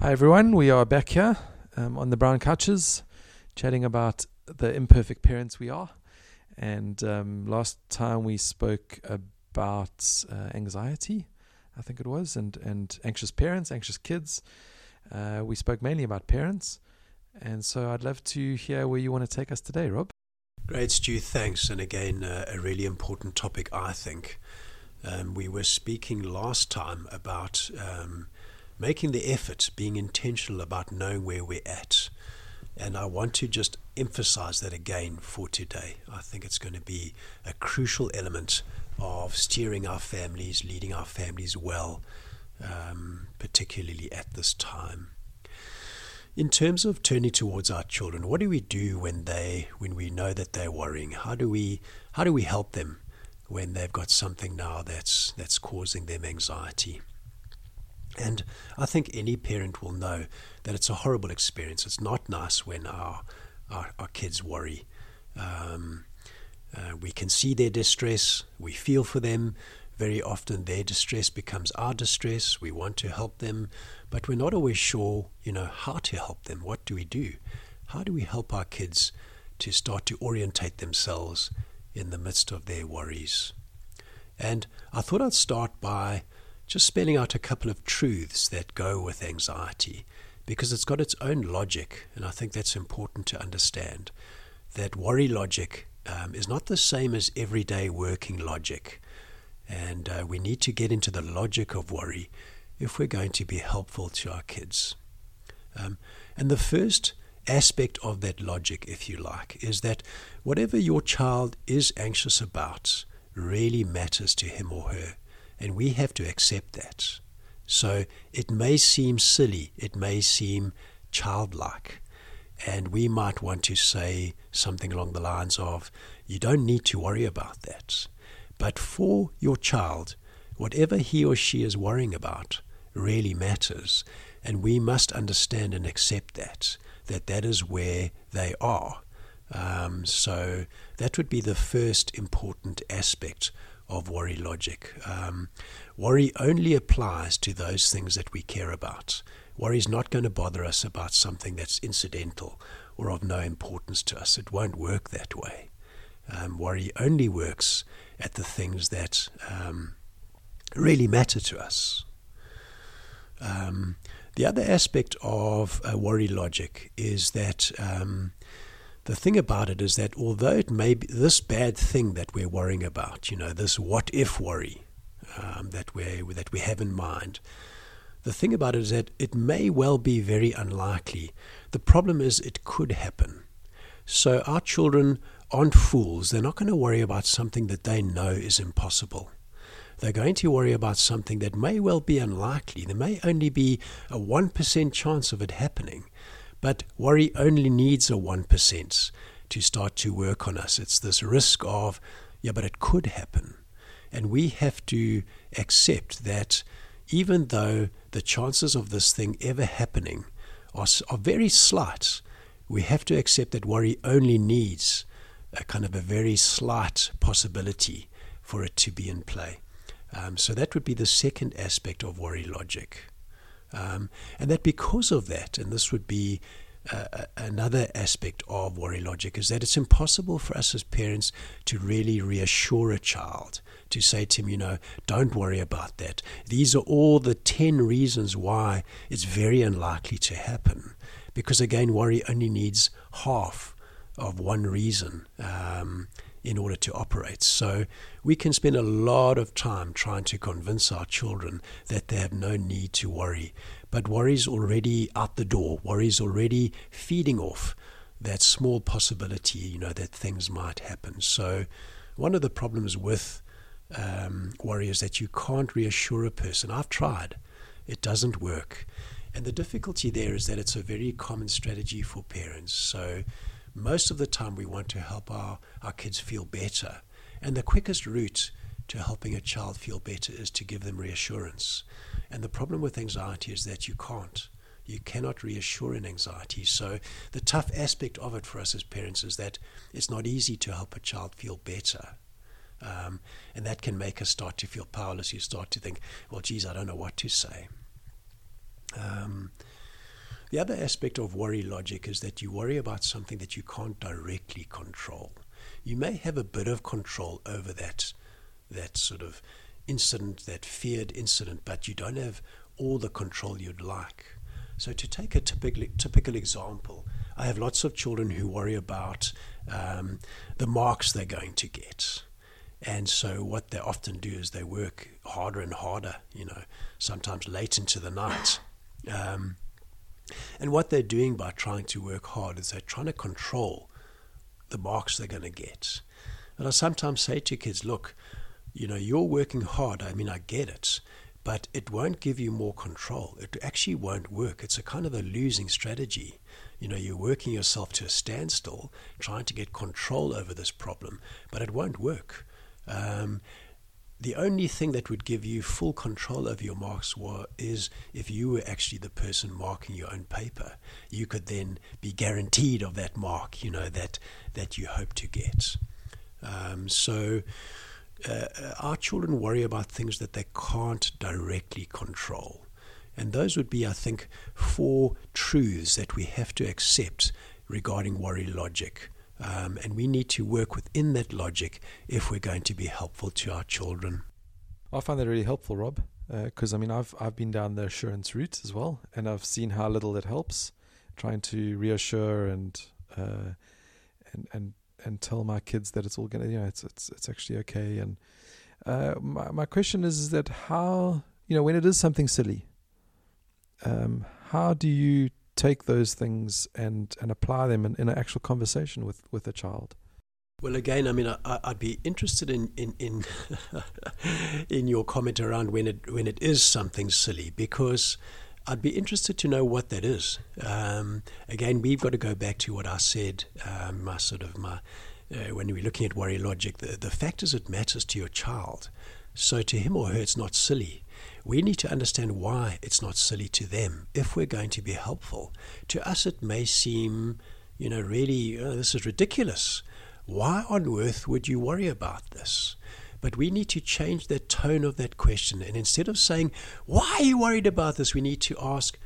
Hi, everyone. We are back here um, on the brown couches chatting about the imperfect parents we are. And um, last time we spoke about uh, anxiety, I think it was, and, and anxious parents, anxious kids. Uh, we spoke mainly about parents. And so I'd love to hear where you want to take us today, Rob. Great, Stu. Thanks. And again, uh, a really important topic, I think. Um, we were speaking last time about um, making the effort, being intentional about knowing where we're at. And I want to just emphasize that again for today. I think it's going to be a crucial element of steering our families, leading our families well, um, particularly at this time. In terms of turning towards our children, what do we do when they when we know that they're worrying? How do we how do we help them when they've got something now that's that's causing them anxiety? And I think any parent will know that it's a horrible experience. It's not nice when our, our, our kids worry. Um, uh, we can see their distress, we feel for them. Very often, their distress becomes our distress. We want to help them, but we're not always sure, you know, how to help them. What do we do? How do we help our kids to start to orientate themselves in the midst of their worries? And I thought I'd start by just spelling out a couple of truths that go with anxiety because it's got its own logic, and I think that's important to understand. That worry logic um, is not the same as everyday working logic, and uh, we need to get into the logic of worry if we're going to be helpful to our kids. Um, and the first aspect of that logic, if you like, is that whatever your child is anxious about really matters to him or her. And we have to accept that. So it may seem silly, it may seem childlike. And we might want to say something along the lines of, you don't need to worry about that. But for your child, whatever he or she is worrying about really matters. And we must understand and accept that, that that is where they are. Um, so that would be the first important aspect of worry logic. Um, worry only applies to those things that we care about. Worry is not going to bother us about something that's incidental or of no importance to us. It won't work that way. Um, worry only works at the things that um, really matter to us. Um, the other aspect of uh, worry logic is that um, the thing about it is that although it may be this bad thing that we're worrying about, you know, this what if worry um, that we that we have in mind, the thing about it is that it may well be very unlikely. The problem is it could happen. So our children aren't fools. They're not going to worry about something that they know is impossible. They're going to worry about something that may well be unlikely. There may only be a 1% chance of it happening. But worry only needs a 1% to start to work on us. It's this risk of, yeah, but it could happen. And we have to accept that even though the chances of this thing ever happening are, are very slight, we have to accept that worry only needs a kind of a very slight possibility for it to be in play. Um, so that would be the second aspect of worry logic. Um, and that because of that, and this would be uh, another aspect of worry logic, is that it's impossible for us as parents to really reassure a child, to say to him, you know, don't worry about that. These are all the 10 reasons why it's very unlikely to happen. Because again, worry only needs half of one reason. Um, in order to operate. So we can spend a lot of time trying to convince our children that they have no need to worry. But worry's already out the door, worry's already feeding off that small possibility, you know, that things might happen. So one of the problems with um, worry is that you can't reassure a person. I've tried, it doesn't work. And the difficulty there is that it's a very common strategy for parents. So most of the time we want to help our, our kids feel better. And the quickest route to helping a child feel better is to give them reassurance. And the problem with anxiety is that you can't. You cannot reassure an anxiety. So, the tough aspect of it for us as parents is that it's not easy to help a child feel better. Um, and that can make us start to feel powerless. You start to think, well, geez, I don't know what to say. Um, The other aspect of worry logic is that you worry about something that you can't directly control. You may have a bit of control over that, that sort of incident, that feared incident, but you don't have all the control you'd like. So, to take a typical, typical example, I have lots of children who worry about um, the marks they're going to get. And so, what they often do is they work harder and harder, you know, sometimes late into the night. Um, and what they're doing by trying to work hard is they're trying to control the marks they're going to get. And I sometimes say to kids, look, you know, you're working hard. I mean, I get it, but it won't give you more control. It actually won't work. It's a kind of a losing strategy. You know, you're working yourself to a standstill, trying to get control over this problem, but it won't work. Um, the only thing that would give you full control over your marks were, is if you were actually the person marking your own paper. You could then be guaranteed of that mark, you know, that, that you hope to get. Um, so uh, our children worry about things that they can't directly control. And those would be, I think, four truths that we have to accept regarding worry logic. Um, and we need to work within that logic if we're going to be helpful to our children. I find that really helpful, Rob, because uh, I mean I've I've been down the assurance route as well, and I've seen how little it helps, trying to reassure and uh, and and and tell my kids that it's all gonna you know it's it's it's actually okay. And uh, my my question is, is that how you know when it is something silly, um, how do you take those things and, and apply them in, in an actual conversation with, with a child? Well, again, I mean, I, would be interested in in in, in your comment around when it when it is something silly, because I'd be interested to know what that is. Um, again, we've got to go back to what I said, um, my sort of my uh, when we're looking at worry logic, the, the fact is it matters to your child. So to him or her, it's not silly. We need to understand why it's not silly to them if we're going to be helpful. To us, it may seem, you know, really, oh, this is ridiculous. Why on earth would you worry about this? But we need to change the tone of that question. And instead of saying, Why are you worried about this? we need to ask,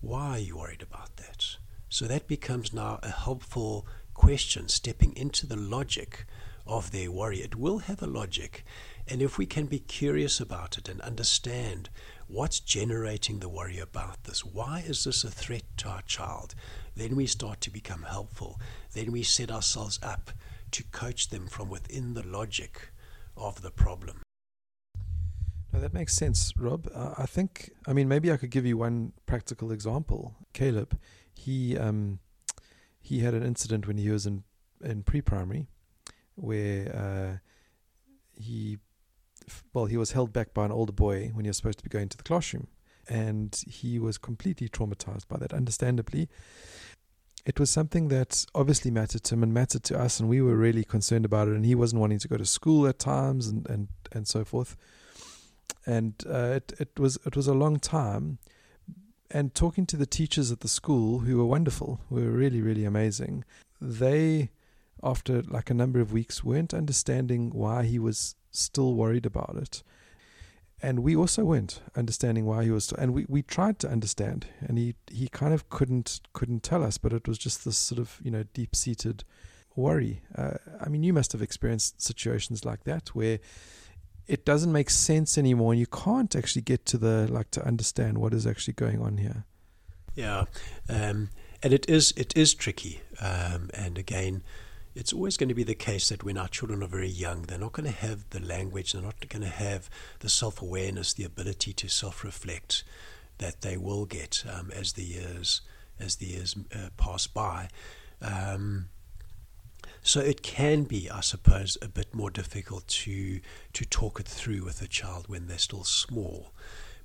Why are you worried about that? So that becomes now a helpful question, stepping into the logic of their worry. It will have a logic. And if we can be curious about it and understand what's generating the worry about this, why is this a threat to our child, then we start to become helpful. Then we set ourselves up to coach them from within the logic of the problem. No, that makes sense, Rob. Uh, I think, I mean, maybe I could give you one practical example. Caleb, he um, he had an incident when he was in in pre-primary, where uh, he well, he was held back by an older boy when he was supposed to be going to the classroom. And he was completely traumatized by that, understandably. It was something that obviously mattered to him and mattered to us, and we were really concerned about it. And he wasn't wanting to go to school at times, and, and, and so forth. And uh, it it was it was a long time. And talking to the teachers at the school, who were wonderful, were really really amazing. They, after like a number of weeks, weren't understanding why he was still worried about it. And we also weren't understanding why he was, and we, we tried to understand, and he, he kind of couldn't couldn't tell us, but it was just this sort of you know deep seated worry. Uh, I mean, you must have experienced situations like that where it doesn't make sense anymore, and you can't actually get to the like to understand what is actually going on here. Yeah, um, and it is it is tricky, um, and again, it's always going to be the case that when our children are very young, they're not going to have the language, they're not going to have the self awareness, the ability to self reflect that they will get um, as the years as the years uh, pass by. Um, so it can be, I suppose, a bit more difficult to to talk it through with a child when they're still small.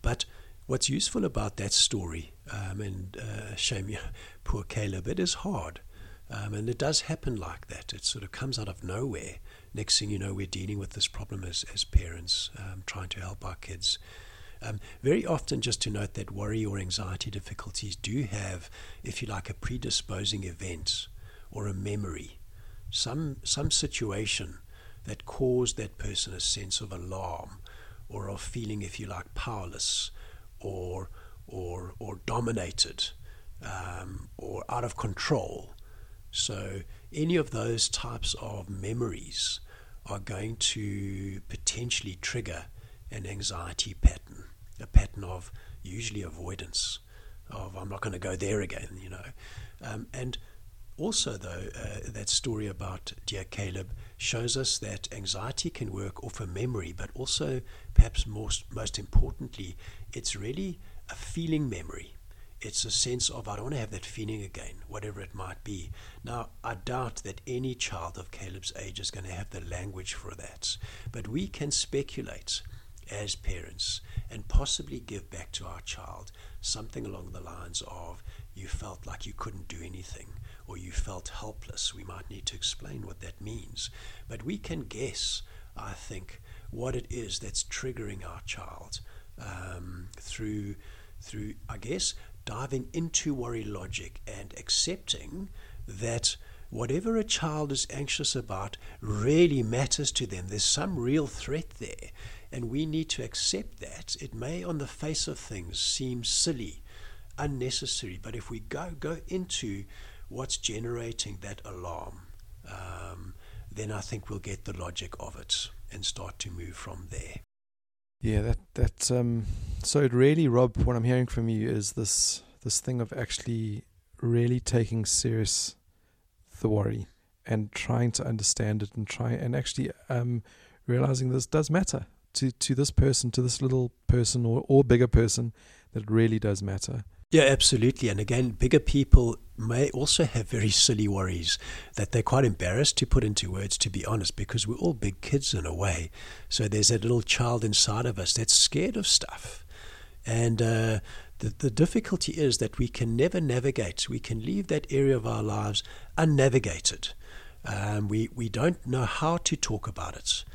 But what's useful about that story, um, and uh, shame, poor Caleb, it is hard. Um, and it does happen like that. It sort of comes out of nowhere. Next thing you know, we're dealing with this problem as, as parents, um, trying to help our kids. Um, very often, just to note that worry or anxiety difficulties do have, if you like, a predisposing event or a memory, some, some situation that caused that person a sense of alarm or of feeling, if you like, powerless or, or, or dominated um, or out of control. So, any of those types of memories are going to potentially trigger an anxiety pattern, a pattern of usually avoidance, of I'm not going to go there again, you know. Um, and also, though, uh, that story about dear Caleb shows us that anxiety can work off a memory, but also, perhaps most, most importantly, it's really a feeling memory. It's a sense of, I don't want to have that feeling again, whatever it might be. Now, I doubt that any child of Caleb's age is going to have the language for that. But we can speculate as parents and possibly give back to our child something along the lines of, you felt like you couldn't do anything or you felt helpless. We might need to explain what that means. But we can guess, I think, what it is that's triggering our child um, through, through, I guess, diving into worry logic and accepting that whatever a child is anxious about really matters to them. There's some real threat there. And we need to accept that. It may, on the face of things, seem silly, unnecessary, but if we go, go into what's generating that alarm, um, then I think we'll get the logic of it and start to move from there. Yeah, that that um, so it really, Rob, what I'm hearing from you is this this thing of actually really taking serious the worry and trying to understand it and try and actually um, realizing this does matter to to this person, to this little person or or bigger person, that it really does matter. Yeah, absolutely. And again, bigger people may also have very silly worries that they're quite embarrassed to put into words, to be honest, because we're all big kids in a way. So there's that little child inside of us that's scared of stuff. And uh, the, the difficulty is that we can never navigate. We can leave that area of our lives unnavigated. Um, we, we don't know how to talk about it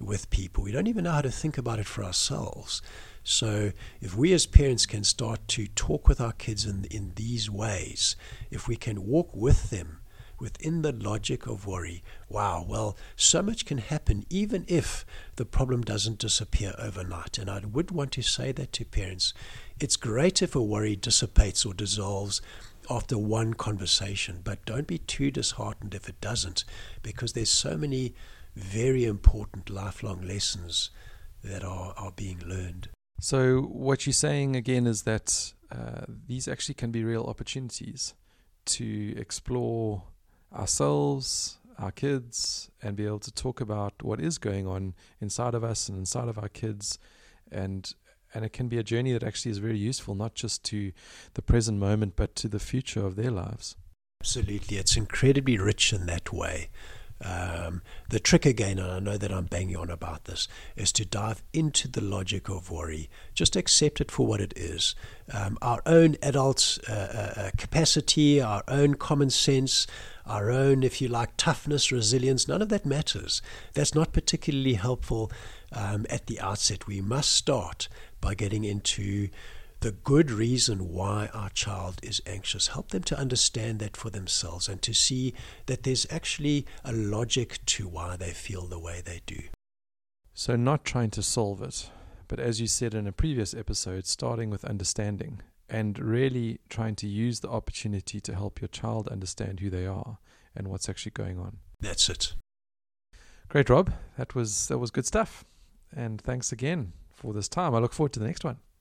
with people. We don't even know how to think about it for ourselves. So, if we as parents can start to talk with our kids in, in these ways, if we can walk with them within the logic of worry, wow, well, so much can happen even if the problem doesn't disappear overnight. And I would want to say that to parents. It's great if a worry dissipates or dissolves after one conversation, but don't be too disheartened if it doesn't, because there's so many very important lifelong lessons that are, are being learned. So, what you're saying again is that uh, these actually can be real opportunities to explore ourselves, our kids, and be able to talk about what is going on inside of us and inside of our kids. And and it can be a journey that actually is very useful, not just to the present moment, but to the future of their lives. Absolutely. It's incredibly rich in that way. Um, the trick again, and I know that I'm banging on about this, is to dive into the logic of worry. Just accept it for what it is. Um, our own adult uh, uh, uh, capacity, our own common sense, our own, if you like, toughness, resilience, none of that matters. That's not particularly helpful um, at the outset. We must start by getting into the good reason why our child is anxious. Help them to understand that for themselves and to see that there's actually a logic to why they feel the way they do. So, not trying to solve it, but as you said in a previous episode, starting with understanding and really trying to use the opportunity to help your child understand who they are and what's actually going on. That's it. Great, Rob. That was that was good stuff. And thanks again for this time. I look forward to the next one.